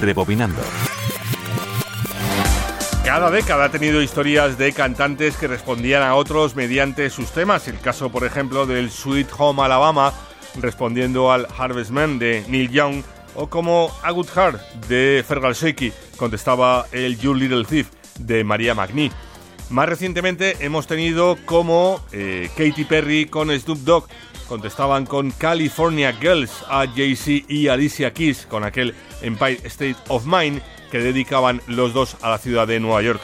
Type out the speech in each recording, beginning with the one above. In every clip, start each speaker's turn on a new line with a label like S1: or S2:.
S1: Rebobinando.
S2: Cada década ha tenido historias de cantantes que respondían a otros mediante sus temas. El caso, por ejemplo, del Sweet Home Alabama, respondiendo al Harvestman de Neil Young, o como A Good Heart de Fergal Shaky, contestaba el You Little Thief de María Magni. Más recientemente hemos tenido como eh, Katy Perry con Snoop Dogg contestaban con California Girls a Jay-Z y Alicia Keys con aquel Empire State of Mind que dedicaban los dos a la ciudad de Nueva York.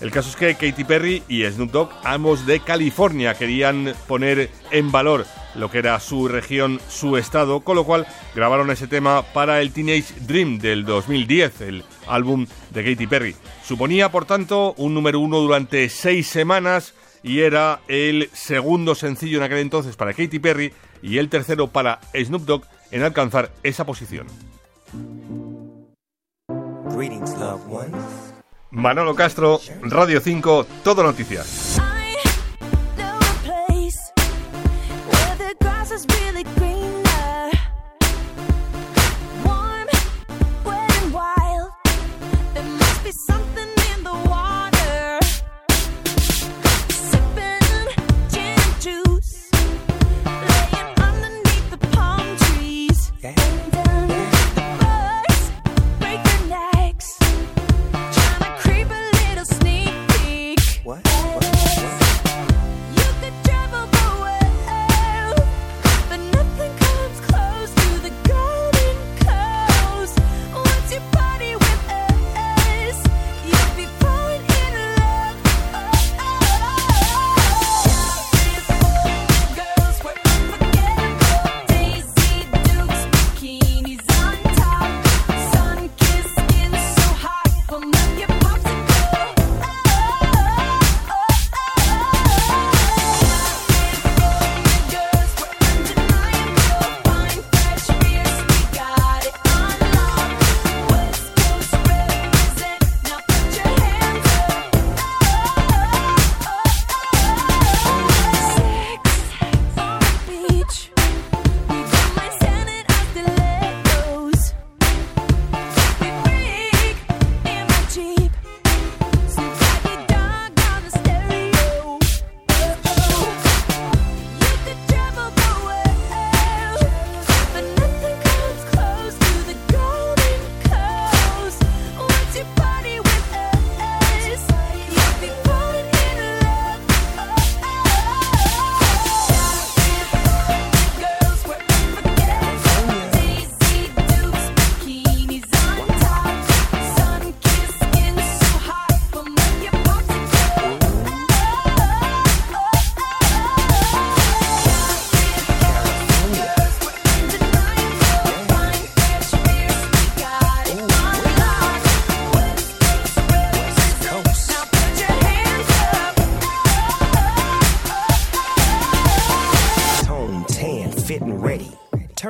S2: El caso es que Katy Perry y Snoop Dogg, ambos de California, querían poner en valor lo que era su región, su estado, con lo cual grabaron ese tema para el Teenage Dream del 2010, el álbum de Katy Perry. Suponía, por tanto, un número uno durante seis semanas y era el segundo sencillo en aquel entonces para Katy Perry y el tercero para Snoop Dogg en alcanzar esa posición. Manolo Castro, Radio 5, Todo Noticias. really great.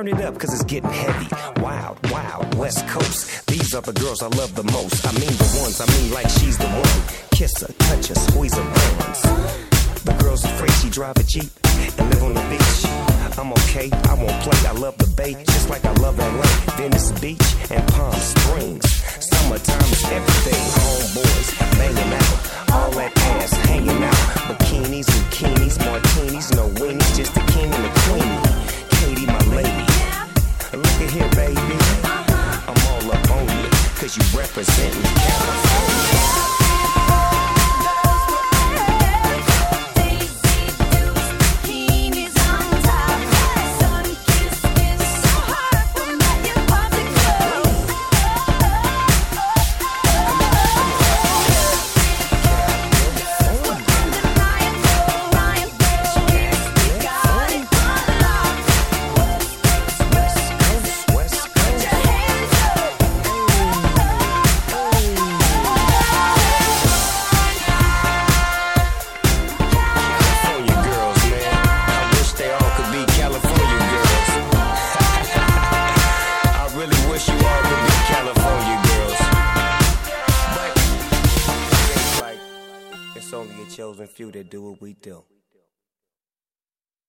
S3: Turn it up, cause it's getting heavy. Wild, wild, West Coast. These are the girls I love the most. I mean the ones, I mean like she's the one. Kiss her, touch her, squeeze her bones. The girl's afraid she drive a Jeep and live on the beach. I'm okay, I won't play. I love the bay, just like I love LA. Venice Beach and Palm Springs. Summertime is everything. Homeboys banging baby. I'm all up on you, cause you representing California. Chosen few that do what we do.